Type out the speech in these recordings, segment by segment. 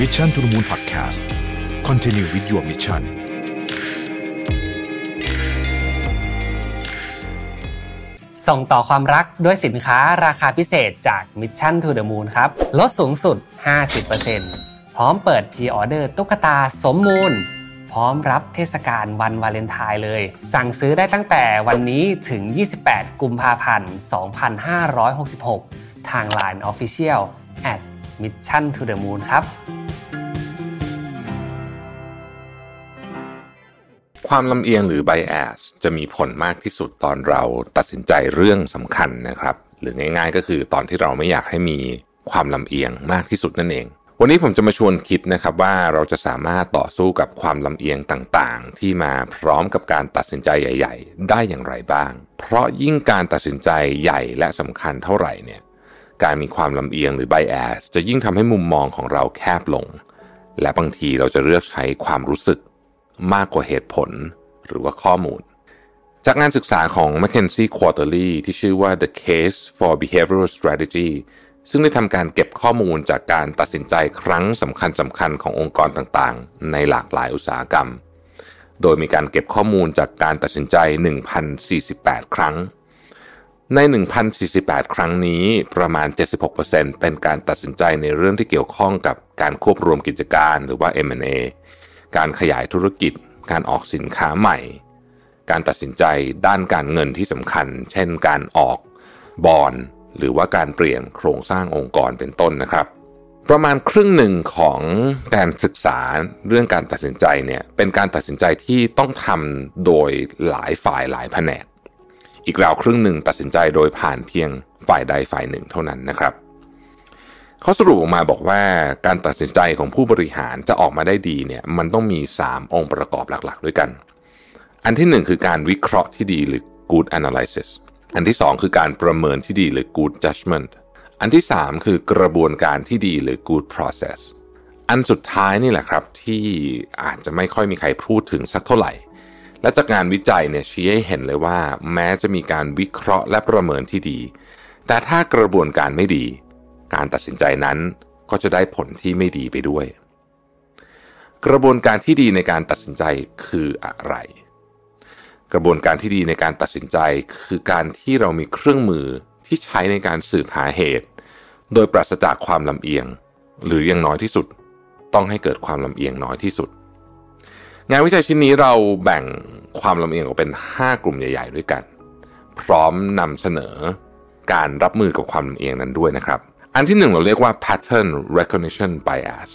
Mission to the Moon Podcast Continue with your mission ส่งต่อความรักด้วยสินค้าราคาพิเศษจาก Mission to the Moon ครับ ลดสูงสุด 50%พร้อมเปิด pre-order ตุ๊กตาสมมูล พร้อมรับเทศกาลวันวาเลนไทน์เลย สั่งซื้อได้ตั้งแต่วันนี้ถึง 28 กุมภาพันธ์ 2566 ทาง Line Official at Mission to the Moon ครับ ความลำเอียงหรือ bias จะมีผลมากที่สุดตอนเราตัดสินใจเรื่องสำคัญนะครับ หรือง่ายๆก็คือตอนที่เราไม่อยากให้มีความลำเอียงมากที่สุดนั่นเอง วันนี้ผมจะมาชวนคิดนะครับว่าเราจะสามารถต่อสู้กับความลำเอียงต่างๆ ที่มาพร้อมกับการตัดสินใจใหญ่ ๆ ได้อย่างไรบ้าง เพราะยิ่งการตัดสินใจใหญ่และสำคัญเท่าไหร่เนี่ย การมีความลำเอียงหรือ bias จะยิ่งทำให้มุมมองของเราแคบลง และบางทีเราจะเลือกใช้ความรู้สึกมากกว่าเหตุผลหรือว่าข้อมูล จากงานศึกษาของ McKinsey Quarterly ที่ชื่อว่า The Case for Behavioral Strategy ซึ่งได้ทำการเก็บข้อมูลจากการตัดสินใจครั้งสำคัญสำคัญขององค์กรต่างๆ ในหลากหลายอุตสาหกรรม โดยมีการเก็บข้อมูลจากการตัดสินใจ 1,048 ครั้ง ใน 1,048 ครั้งนี้ประมาณ 76%เป็นการตัดสินใจในเรื่องที่เกี่ยวข้องกับการควบรวมกิจการหรือว่า M&A การขยายธุรกิจ การออกสินค้าใหม่ การตัดสินใจด้านการเงินที่สำคัญ เช่นการออกบอนหรือว่าการเปลี่ยนโครงสร้างองค์กรเป็นต้นนะครับ ประมาณครึ่งหนึ่งของการศึกษาเรื่องการตัดสินใจเนี่ยเป็นการตัดสินใจที่ต้องทำโดยหลายฝ่ายหลายแผนก อีกราวครึ่งหนึ่งตัดสินใจโดยผ่านเพียงฝ่ายใดฝ่ายหนึ่งเท่านั้นนะครับเขาสรุปออกมาบอกว่าการตัดสินใจของผู้บริหารจะออกมาได้ดีเนี่ยมันต้องมี 3 องค์ประกอบหลักๆ ด้วยกัน อันที่ 1 คือการวิเคราะห์ที่ดีหรือ good analysis อันที่ 2 คือการประเมินที่ดีหรือ good judgment อันที่ 3 คือกระบวนการที่ดีหรือ good process อันสุดท้ายนี่แหละครับที่อาจจะไม่ค่อยมีใครพูดถึงสักเท่าไหร่ และจากงานวิจัยเนี่ยชี้ให้เห็นเลยว่า แม้จะมีการวิเคราะห์และประเมินที่ดี แต่ถ้ากระบวนการไม่ดี การตัดสินใจนั้นก็จะได้ผลที่ไม่ดีไปด้วย กระบวนการที่ดีในการตัดสินใจคืออะไร กระบวนการที่ดีในการตัดสินใจคือการที่เรามีเครื่องมือที่ใช้ในการสืบหาเหตุ โดยปราศจากความลำเอียง หรืออยังน้อยที่สุด ต้องให้เกิดความลำเอียงน้อยที่สุด งานวิจัยชิ้นนี้เราแบ่งความลำเอียงออกเป็น 5 กลุ่มใหญ่ ๆ ด้วยกัน พร้อมนำเสนอการรับมือกับความลำเอียงนั้นด้วยนะครับ อันที่หนึ่งเราเรียกว่า pattern recognition bias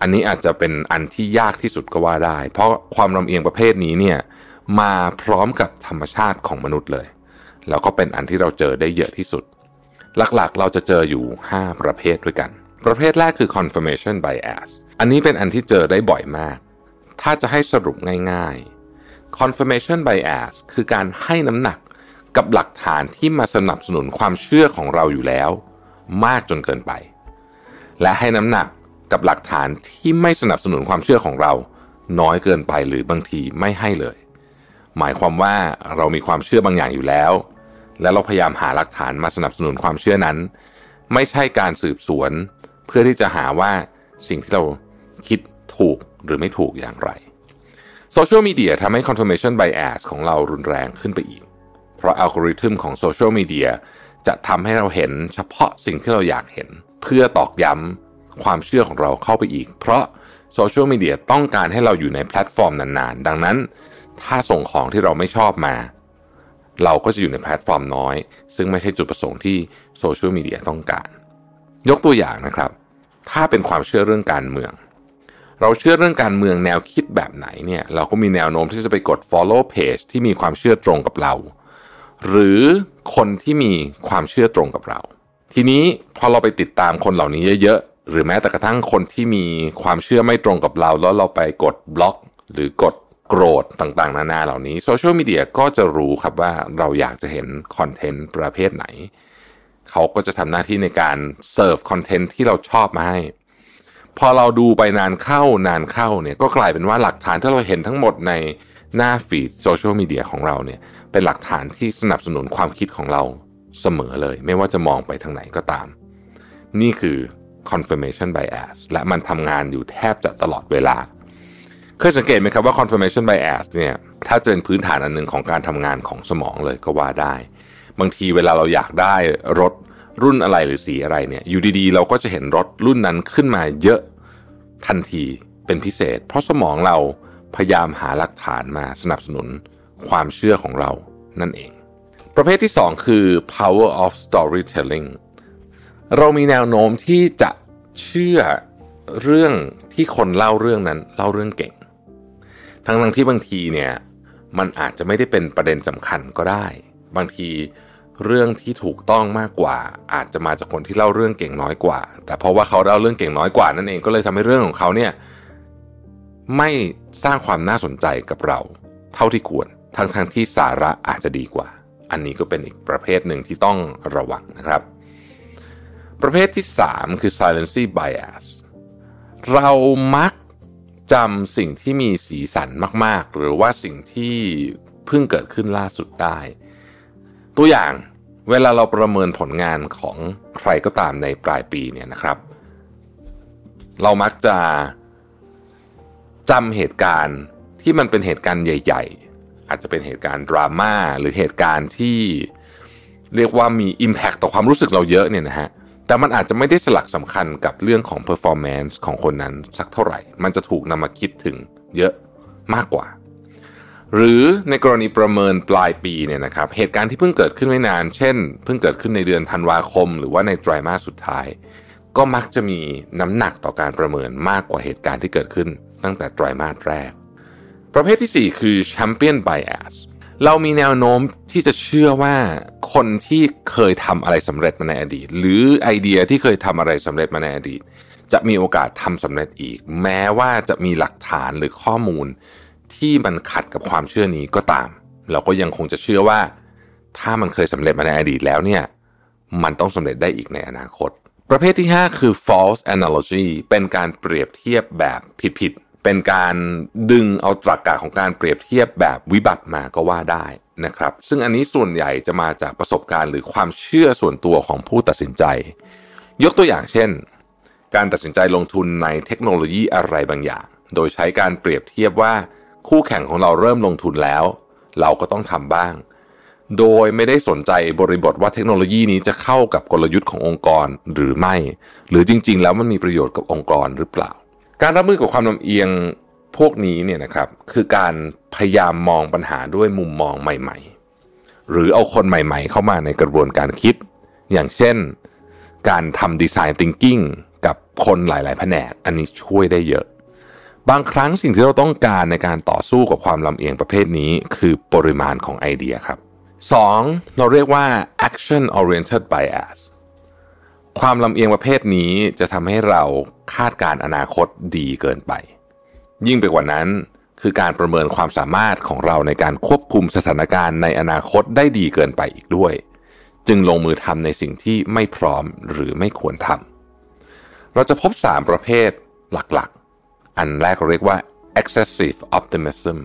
อันนี้อาจจะเป็นอันที่ยากที่สุดก็ว่าได้ เพราะความลำเอียงประเภทนี้เนี่ยมาพร้อมกับธรรมชาติของมนุษย์เลย แล้วก็เป็นอันที่เราเจอได้เยอะที่สุด หลักๆ เราจะเจออยู่ 5 ประเภทด้วยกัน ประเภทแรกคือ confirmation bias อันนี้เป็นอันที่เจอได้บ่อยมาก ถ้าจะให้สรุปง่ายๆ confirmation bias คือการให้น้ำหนักกับหลักฐานที่มาสนับสนุนความเชื่อของเราอยู่แล้ว มากจนเกินไป และให้น้ำหนักกับหลักฐานที่ไม่สนับสนุนความเชื่อของเรา น้อยเกินไปหรือบางทีไม่ให้เลย หมายความว่าเรามีความเชื่อบางอย่างอยู่แล้ว และเราพยายามหาหลักฐานมาสนับสนุนความเชื่อนั้น ไม่ใช่การสืบสวน เพื่อที่จะหาว่าสิ่งที่เราคิดถูก หรือไม่ถูกอย่างไรโซเชียลมีเดียทำให้ confirmation bias ของเรารุนแรงขึ้นไปอีก เพราะอัลกอริทึมของโซเชียลมีเดียจะทำให้เราเห็นเฉพาะสิ่งที่เราอยากเห็น เพื่อตอกย้ำความเชื่อของเราเข้าไปอีก เพราะโซเชียลมีเดียต้องการให้เราอยู่ในแพลตฟอร์มนานๆ ดังนั้น ถ้าส่งของที่เราไม่ชอบมา เราก็จะอยู่ในแพลตฟอร์มน้อย ซึ่งไม่ใช่จุดประสงค์ที่โซเชียลมีเดียต้องการ ยกตัวอย่างนะครับ ถ้าเป็นความเชื่อเรื่องการเมือง เราเชื่อเรื่องการเมืองแนวคิดแบบไหนเนี่ยเราก็มีแนวโน้มที่จะไปกด follow page ที่มีความเชื่อตรงกับเรา หรือคนที่มีความเชื่อตรงกับเรา ทีนี้พอเราไปติดตามคนเหล่านี้เยอะๆ หรือแม้แต่กระทั่งคนที่มีความเชื่อไม่ตรงกับเรา แล้วเราไปกดบล็อก หรือกดโกรธต่างๆ นานาเหล่านี้โซเชียลมีเดียก็จะรู้ครับว่าเราอยากจะเห็นคอนเทนต์ประเภทไหน เขาก็จะทำหน้าที่ในการเสิร์ฟคอนเทนต์ที่เราชอบมาให้ พอเราดูไปนานเข้านานเข้าเนี่ยก็กลายเป็นว่าหลักฐานที่เราเห็นทั้งหมดในหน้าฟีดโซเชียลมีเดียของเราเนี่ยเป็นหลักฐานที่สนับสนุนความคิดของเราเสมอเลย ไม่ว่าจะมองไปทางไหนก็ตาม นี่คือ confirmation bias และมันทำงานอยู่แทบจะตลอดเวลา เคยสังเกตไหมครับว่า confirmation bias เนี่ยถ้าจะเป็นพื้นฐานอันหนึ่งของการทำงานของสมองเลยก็ว่าได้ บางทีเวลาเราอยากได้รถรุ่นอะไรหรือสีอะไรเนี่ยอยู่ดีๆ เราก็จะเห็นรถรุ่นนั้นขึ้นมาเยอะ ทันทีเป็นพิเศษ เพราะสมองเราพยายามหาหลักฐานมาสนับสนุนความเชื่อของเรานั่นเอง ประเภทที่ 2 คือ power of storytelling เรามีแนวโน้มที่จะเชื่อเรื่องที่คนเล่าเรื่องนั้นเล่าเรื่องเก่ง ทั้งทั้งที่บางทีเนี่ยมันอาจจะไม่ได้เป็นประเด็นสำคัญก็ได้ บางที เรื่องที่ถูกต้องมากกว่า อาจจะมาจากคนที่เล่าเรื่องเก่งน้อยกว่า แต่เพราะว่าเขาเล่าเรื่องเก่งน้อยกว่านั่นเองก็เลยทำให้เรื่องของเขาเนี่ยไม่สร้างความน่าสนใจกับเรา เท่าที่ควรทั้งทงที่สาระอาจจะดีกว่า อันนี้ก็เป็นอีกประเภทหนึ่งที่ต้องระวังนะครับ ประเภทที่ 3 คือ silency bias เรามักจำสิ่งที่มีสีสันมาก ๆ หรือว่าสิ่งที่เพิ่งเกิดขึ้นล่าสุดได้ ตัวอย่างเวลาเราประเมินผลงานของใครก็ตามในปลายปีเนี่ยนะครับ เรามักจะจำเหตุการณ์ที่มันเป็นเหตุการณ์ใหญ่ ๆ อาจจะเป็นเหตุการณ์ดราม่าหรือเหตุการณ์ที่เรียกว่ามี Impact ต่อความรู้สึกเราเยอะเนี่ยนะฮะแต่มันอาจจะไม่ได้สลักสำคัญกับเรื่องของ performance ของคนนั้นสักเท่าไหร่ มันจะถูกนำมาคิดถึงเยอะมากกว่า หรือในกรณีประเมินปลายปีเนี่ยนะครับเหตุการณ์ที่เพิ่งเกิดขึ้นไม่นาน เช่น เพิ่งเกิดขึ้นในเดือนธันวาคม หรือว่าในไตรมาสสุดท้าย ก็มักจะมีน้ำหนักต่อการประเมินมากกว่าเหตุการณ์ที่เกิดขึ้น ตั้งแต่ไตรมาสแรก ประเภทที่ 4 คือ champion bias เรามีแนวโน้มที่จะเชื่อว่าคนที่เคยทำอะไรสำเร็จมาในอดีต หรือไอเดียที่เคยทำอะไรสำเร็จมาในอดีต จะมีโอกาสทำสำเร็จอีก แม้ว่าจะมีหลักฐานหรือข้อมูล ที่มันขัดกับความเชื่อนี้ก็ตาม เราก็ยังคงจะเชื่อว่า ถ้ามันเคยสำเร็จมาในอดีตแล้วเนี่ยมันต้องสำเร็จได้อีกในอนาคต ประเภทที่ 5 คือ false analogy เป็นการเปรียบเทียบแบบผิดๆเป็นการดึงเอาตรรกะของการเปรียบเทียบแบบวิบัติมาก็ว่าได้นะครับ ซึ่งอันนี้ส่วนใหญ่จะมาจากประสบการณ์หรือความเชื่อส่วนตัวของผู้ตัดสินใจ ยกตัวอย่างเช่น การตัดสินใจลงทุนในเทคโนโลยีอะไรบางอย่าง โดยใช้การเปรียบเทียบว่า คู่แข่งของเราเริ่มลงทุนแล้ว เราก็ต้องทำบ้าง โดยไม่ได้สนใจบริบทว่าเทคโนโลยีนี้จะเข้ากับกลยุทธ์ขององค์กรหรือไม่ หรือจริง ๆ แล้วมันมีประโยชน์กับองค์กรหรือเปล่า การรับมือกับความลำเอียงพวกนี้เนี่ยนะครับคือการพยายามมองปัญหาด้วยมุมมองใหม่ ๆ หรือเอาคนใหม่ ๆ เข้ามาในกระบวนการคิด อย่างเช่น การทำดีไซน์ thinking กับคนหลาย ๆ แผนก อันนี้ช่วยได้เยอะ บางครั้งสิ่งที่เราต้องการในการต่อสู้กับความลำเอียงประเภทนี้ คือปริมาณของไอเดียครับ 2. เราเรียกว่า action oriented bias ความลำเอียงประเภทนี้จะทำให้เราคาดการอนาคตดีเกินไป ยิ่งไปกว่านั้นคือการประเมินความสามารถของเราในการควบคุมสถานการณ์ในอนาคตได้ดีเกินไปอีกด้วย จึงลงมือทำในสิ่งที่ไม่พร้อมหรือไม่ควรทำเราจะพบ 3 ประเภทหลัก อันแรกเรียกว่า excessive optimism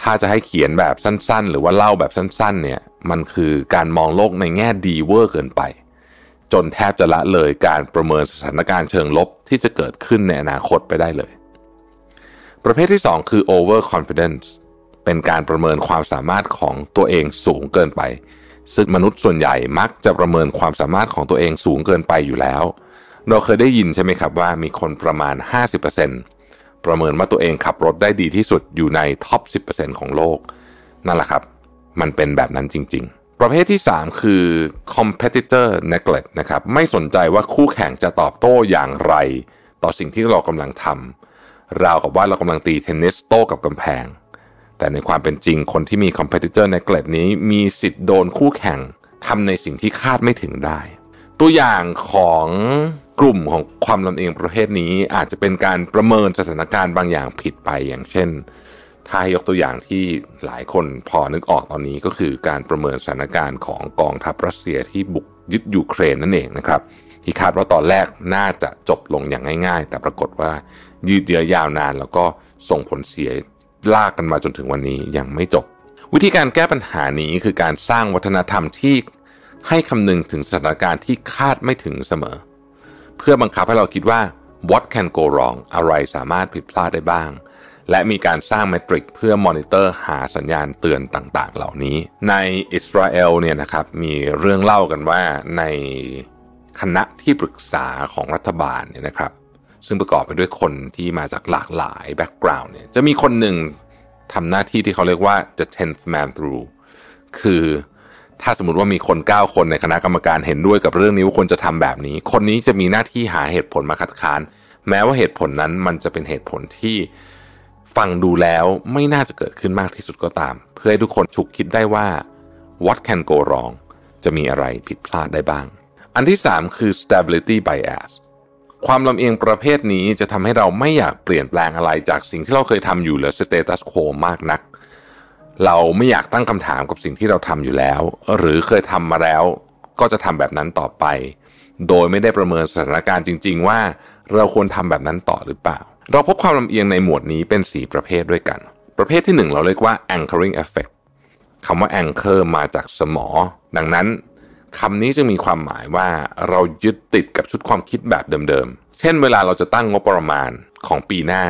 ถ้าจะให้เขียนแบบสั้นๆ หรือว่าเล่าแบบสั้นๆ เนี่ย มันคือการมองโลกในแง่ดีเวอร์เกินไป จนแทบจะละเลยการประเมินสถานการณ์เชิงลบที่จะเกิดขึ้นในอนาคตไปได้เลย ประเภทที่ 2 คือ over confidence เป็นการประเมินความสามารถของตัวเองสูงเกินไป ซึ่งมนุษย์ส่วนใหญ่มักจะประเมินความสามารถของตัวเองสูงเกินไปอยู่แล้วเเราเคยได้ยินใช่ไหมครับว่ามีคนประมาณ 50%ประเมินว่าตัวเองขับรถได้ดีที่สุดอยู่ในท็อป 10%ของโลก นั่นแหละครับ มันเป็นแบบนั้นจริง ๆ ประเภทที่ 3 คือ competitor neglect นะครับไม่สนใจว่าคู่แข่งจะตอบโต้อย่างไร ต่อสิ่งที่เรากำลังทำราวกับว่าเรากำลังตีเทนนิสโต้กับกำแพง แต่ในความเป็นจริงคนที่มี competitor neglect นี้มีสิทธิ์โดนคู่แข่งทำในสิ่งที่คาดไม่ถึงได้ ตัวอย่างของกลุ่มของความลำเอียงประเภทนี้อาจจะเป็นการประเมินสถานการณ์บางอย่างผิดไปอย่างเช่น ถ้ายกตัวอย่างที่หลายคนพอนึกออกตอนนี้ก็คือการประเมินสถานการณ์ของกองทัพรัสเซียที่บุกยึดยูเครนนั่นเองนะครับ ที่คาดว่าตอนแรกน่าจะจบลงอย่างง่าย ๆ แต่ปรากฏว่ายืดเยื้อยาวนาน แล้วก็ส่งผลเสียลากกันมาจนถึงวันนี้ยังไม่จบ วิธีการแก้ปัญหานี้คือการสร้างวัฒนธรรมที่ ให้คำนึงถึงสถานการณ์ที่คาดไม่ถึงเสมอ เพื่อบังคับให้เราคิดว่า what can go wrong อะไรสามารถผิดพลาดได้บ้าง และมีการสร้างเมทริกเพื่อมอนิเตอร์หาสัญญาณเตือนต่างๆ เหล่านี้ ในอิสราเอลเนี่ยนะครับมีเรื่องเล่ากันว่าในคณะที่ปรึกษาของรัฐบาลเนี่ยนะครับ ซึ่งประกอบไปด้วยคนที่มาจากหลากหลายแบ็กกราวน์เนี่ยจะมีคนหนึ่งทำหน้าที่ที่เขาเรียกว่า the tenth man through คือ ถ้าสมมติว่ามีคน 9 คนในคณะกรรมการเห็นด้วยกับเรื่องนี้ว่าควรจะทำแบบนี้ คนนี้จะมีหน้าที่หาเหตุผลมาคัดค้าน แม้ว่าเหตุผลนั้นมันจะเป็นเหตุผลที่ฟังดูแล้วไม่น่าจะเกิดขึ้นมากที่สุดก็ตาม เพื่อให้ทุกคนฉุกคิดได้ว่า what can go wrong จะมีอะไรผิดพลาดได้บ้าง อันที่ 3 คือ stability bias ความลำเอียงประเภทนี้จะทำให้เราไม่อยากเปลี่ยนแปลงอะไรจากสิ่งที่เราเคยทำอยู่หรือ status quo มากนัก เราไม่อยากตั้งคำถามกับสิ่งที่เราทำอยู่แล้ว หรือเคยทำมาแล้ว ก็จะทำแบบนั้นต่อไป โดยไม่ได้ประเมินสถานการณ์จริง ๆ ว่าเราควรทำแบบนั้นต่อหรือเปล่า เราพบความลำเอียงในหมวดนี้เป็น 4 ประเภทด้วยกัน ประเภทที่ 1 เราเรียกว่า anchoring effect คำว่า anchor มาจากสมอ ดังนั้นคำนี้จึงมีความหมายว่าเรายึดติดกับชุดความคิดแบบเดิมๆ เช่นเวลาเราจะตั้งงบประมาณของปีหน้า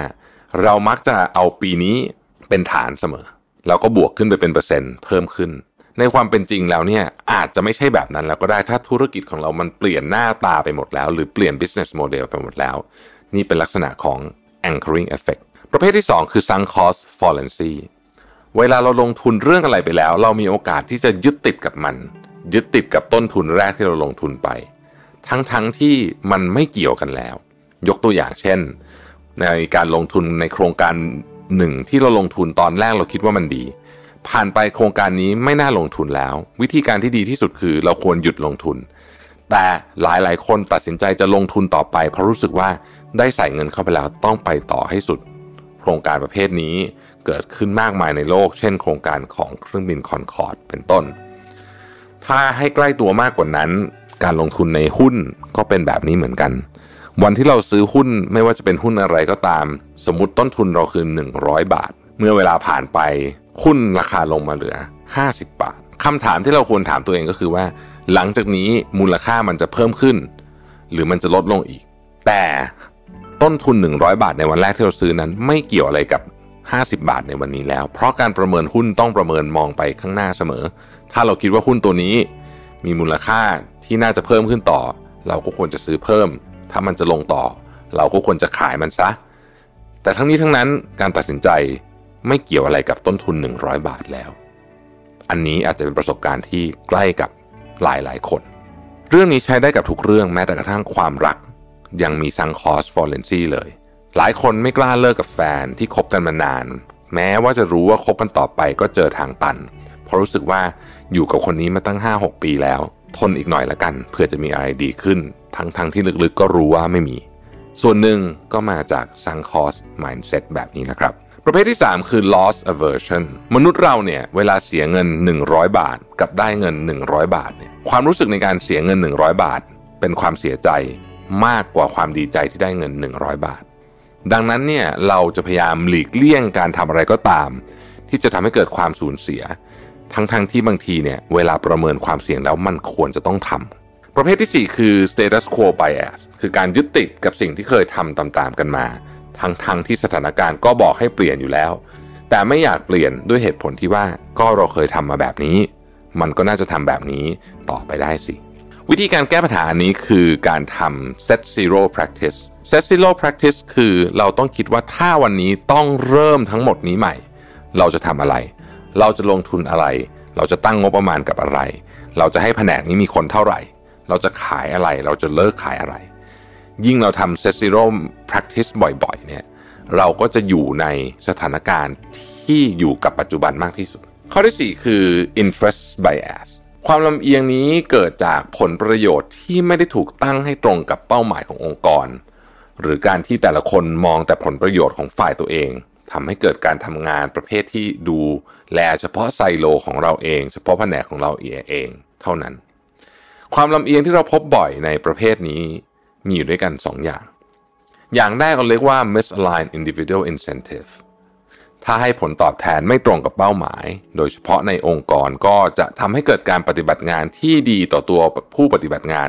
เรามักจะเอาปีนี้เป็นฐานเสมอ แล้วก็บวกขึ้นไปเป็นเปอร์เซ็นต์เพิ่มขึ้น ในความเป็นจริงแล้วเนี่ยอาจจะไม่ใช่แบบนั้นแล้วก็ได้ถ้าธุรกิจของเรามันเปลี่ยนหน้าตาไปหมดแล้ว หรือเปลี่ยน business model ไปหมดแล้ว นี่เป็นลักษณะของ anchoring effect ประเภทที่ 2 คือ sunk cost fallacy เวลาเราลงทุนเรื่องอะไรไปแล้ว เรามีโอกาสที่จะยึดติดกับมัน ยึดติดกับต้นทุนแรกที่เราลงทุนไป ทั้งๆทที่มันไม่เกี่ยวกันแล้ว ยกตัวอย่างเช่น ในการลงทุนในโครงการ หนึ่งที่เราลงทุนตอนแรกเราคิดว่ามันดี ผ่านไปโครงการนี้ไม่น่าลงทุนแล้ว วิธีการที่ดีที่สุดคือเราควรหยุดลงทุน แต่หลายๆ คนตัดสินใจจะลงทุนต่อไป เพราะรู้สึกว่าได้ใส่เงินเข้าไปแล้วต้องไปต่อให้สุด โครงการประเภทนี้เกิดขึ้นมากมายในโลก เช่น โครงการของเครื่องบินคอนคอร์ดเป็นต้น ถ้าให้ใกล้ตัวมากกว่านั้น การลงทุนในหุ้นก็เป็นแบบนี้เหมือนกัน วันที่เราซื้อหุ้นไม่ว่าจะเป็นหุ้นอะไรก็ตาม สมมติต้นทุนเราคือ 100 บาท เมื่อเวลาผ่านไปหุ้นราคาลงมาเหลือ 50 บาทคำถามที่เราควรถามตัวเองก็คือว่า หลังจากนี้มูลค่ามันจะเพิ่มขึ้น หรือมันจะลดลงอีก แต่ต้นทุน 100 บาทในวันแรกที่เราซื้อนั้น ไม่เกี่ยวอะไรกับ 50 บาทในวันนี้แล้ว เพราะการประเมินหุ้นต้องประเมินมองไปข้างหน้าเสมอ ถ้าเราคิดว่าหุ้นตัวนี้ มีมูลค่าที่น่าจะเพิ่มขึ้นต่อ เราก็ควรจะซื้อเพิ่ม ถ้ามันจะลงต่อ เราก็ควรจะขายมันซะ แต่ทั้งนี้ทั้งนั้นการตัดสินใจไม่เกี่ยวอะไรกับต้นทุน 100 บาทแล้ว อันนี้อาจจะเป็นประสบการณ์ที่ใกล้กับหลายหลายคน เรื่องนี้ใช้ได้กับทุกเรื่องแม้แต่กระทั่งความรัก ยังมีซังคอสฟอร์เรนซีเลย หลายคนไม่กล้าเลิกกับแฟนที่คบกันมานาน แม้ว่าจะรู้ว่าคบกันต่อไปก็เจอทางตัน เพราะรู้สึกว่าอยู่กับคนนี้มาตั้ง 5-6 ปีแล้ว ทนอีกหน่อยละกันเพื่อจะมีอะไรดีขึ้น ทั้งๆทที่ลึกๆก็รู้ว่าไม่มี ส่วนหนึ่งก็มาจากซังคอส mindset แบบนี้นะครับ ประเภทที่ 3 คือ loss aversion มนุษย์เราเนี่ยเวลาเสียเงิน 100 บาท กับได้เงิน 100 บาทเนี่ยความรู้สึกในการเสียเงิน 100 บาท เป็นความเสียใจมากกว่าความดีใจที่ได้เงิน 100 บาท ดังนั้นเนี่ยเราจะพยายามหลีกเลี่ยงการทำอะไรก็ตาม ที่จะทำให้เกิดความสูญเสีย ทั้งๆทที่บางทีเนี่ยเวลาประเมินความเสี่ยงแล้วมันควรจะต้องทำ ประเภทที่ 4 คือ status quo bias คือการยึดติดกับสิ่งที่เคยทำตามๆกันมา ทั้งๆทที่สถานการณ์ก็บอกให้เปลี่ยนอยู่แล้ว แต่ไม่อยากเปลี่ยนด้วยเหตุผลที่ว่าก็เราเคยทำมาแบบนี้ มันก็น่าจะทำแบบนี้ต่อไปได้สิ วิธีการแก้ปัญหาอันนี้คือการทำ set zero practice set zero practice คือเราต้องคิดว่าถ้าวันนี้ต้องเริ่มทั้งหมดนี้ใหม่ เราจะทำอะไร เราจะลงทุนอะไร เราจะตั้งงบประมาณกับอะไร เราจะให้แผนกนี้มีคนเท่าไหร่ เราจะขายอะไร เราจะเลิกขายอะไร ยิ่งเราทำ set zero practice บ่อยๆ เนี่ย เราก็จะอยู่ในสถานการณ์ที่อยู่กับปัจจุบันมากที่สุด ข้อที่ 4 คือ interest bias ความลำเอียงนี้เกิดจากผลประโยชน์ที่ไม่ได้ถูกตั้งให้ตรงกับเป้าหมายขององค์กร หรือการที่แต่ละคนมองแต่ผลประโยชน์ของฝ่ายตัวเองทำให้เกิดการทำงานประเภทที่ดูแลเฉพาะไซโลของเราเอง เฉพาะแผนกของเราเองเท่านั้น ความลำเอียงที่เราพบบ่อยในประเภทนี้มีอยู่ด้วยกัน 2 อย่าง อย่างแรกเราเรียกว่า misaligned individual incentive ถ้าให้ผลตอบแทนไม่ตรงกับเป้าหมาย โดยเฉพาะในองค์กรก็จะทำให้เกิดการปฏิบัติงานที่ดีต่อตัวผู้ปฏิบัติงาน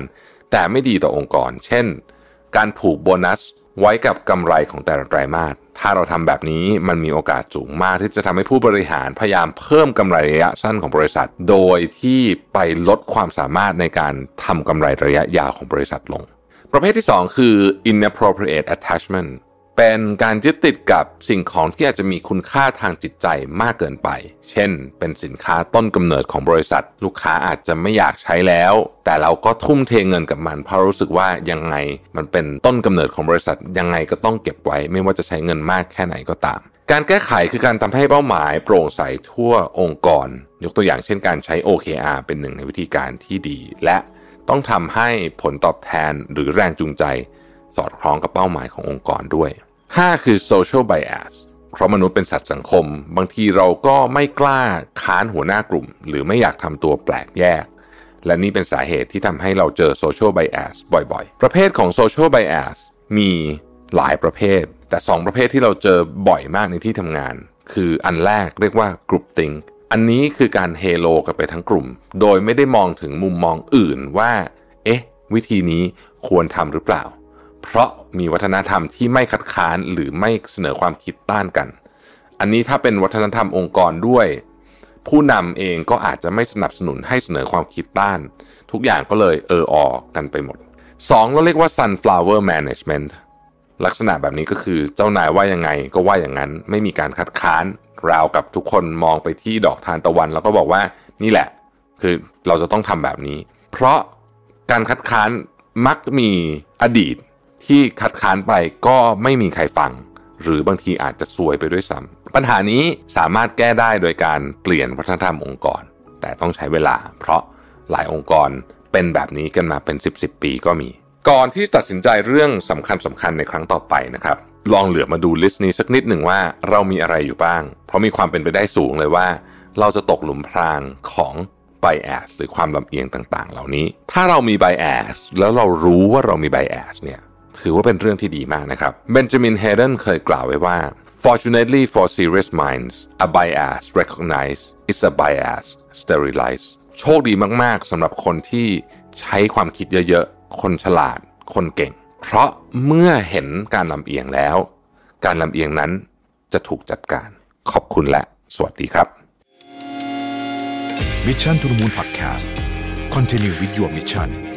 แต่ไม่ดีต่อองค์กร เช่น การผูกโบนัส ไว้กับกำไรของแต่ละไตรมาส ถ้าเราทำแบบนี้มันมีโอกาสสูงมากที่จะทำให้ผู้บริหารพยายามเพิ่มกำไรระยะสั้นของบริษัท โดยที่ไปลดความสามารถในการทำกำไรระยะยาวของบริษัทลง ประเภทที่ 2 คือ inappropriate attachment เป็นการยึดติดกับสิ่งของที่อาจจะมีคุณค่าทางจิตใจมากเกินไป เช่น เป็นสินค้าต้นกำเนิดของบริษัท ลูกค้าอาจจะไม่อยากใช้แล้ว แต่เราก็ทุ่มเทเงินกับมัน เพราะรู้สึกว่ายังไงมันเป็นต้นกำเนิดของบริษัทยังไงก็ต้องเก็บไว้ ไม่ว่าจะใช้เงินมากแค่ไหนก็ตาม การแก้ไขคือการทำให้เป้าหมาย โปร่งใสทั่วองค์กร ยกตัวอย่างเช่นการใช้ OKR เป็นหนึ่งในวิธีการที่ดี และต้องทำให้ผลตอบแทนหรือแรงจูงใจ สอดคล้องกับเป้าหมายขององค์กรด้วย 5 คือ social bias เพราะมนุษย์เป็นสัตว์สังคม บางทีเราก็ไม่กล้าค้านหัวหน้ากลุ่ม หรือไม่อยากทำตัวแปลกแยก และนี่เป็นสาเหตุที่ทำให้เราเจอ social bias บ่อยๆ ประเภทของ social bias มีหลายประเภท แต่ 2 ประเภทที่เราเจอบ่อยมากในที่ทำงาน คืออันแรกเรียกว่า group think อันนี้คือการเฮโลกันไปทั้งกลุ่ม โดยไม่ได้มองถึงมุมมองอื่นว่า เอ๊ะ วิธีนี้ควรทำหรือเปล่า เพราะมีวัฒนธรรมที่ไม่คัดค้านหรือไม่เสนอความคิดต้านกัน อันนี้ถ้าเป็นวัฒนธรรมองค์กรด้วย ผู้นำเองก็อาจจะไม่สนับสนุนให้เสนอความคิดต้าน ทุกอย่างก็เลยเออออกันไปหมด 2 เราเรียกว่า sunflower management ลักษณะแบบนี้ก็คือเจ้านายว่ายังไงก็ว่าอย่างนั้นไม่มีการคัดค้านราวกับทุกคนมองไปที่ดอกทานตะวัน แล้วก็บอกว่านี่แหละ คือเราจะต้องทำแบบนี้ เพราะการคัดค้านมักมีอดีต ที่คัดค้านไปก็ไม่มีใครฟัง หรือบางทีอาจจะซวยไปด้วยซ้ำปัญหานี้สามารถแก้ได้โดยการเปลี่ยนวัฒนธรรมองค์กร แต่ต้องใช้เวลา เพราะหลายองค์กรเป็นแบบนี้กันมาเป็น 10บสปีก็มี ก่อนที่ตัดสินใจเรื่องสำคัญสำคัญในครั้งต่อไปนะครับลองเหลือมาดูลิสต์นี้สักนิดหนึ่งว่าเรามีอะไรอยู่บ้าง เพราะมีความเป็นไปได้สูงเลยว่า เราจะตกหลุมพรางของ bias หรือความลำเอียงต่างๆ เหล่านี้ ถ้าเรามี bias แล้วเรารู้ว่าเรามี bias เนี่ย ถือว่าเป็นเรื่องที่ดีมากนะครับเบนจามินเฮเดนเคยกล่าวไว้ว่า fortunately for serious minds a bias recognized is a bias sterilized โชคดีมาก ๆสำหรับคนที่ใช้ความคิดเยอะๆ คนฉลาด คนเก่ง เพราะเมื่อเห็นการลำเอียงแล้ว การลำเอียงนั้นจะถูกจัดการ ขอบคุณและ สวัสดีครับ Mission to the Moon Podcast Continue with your mission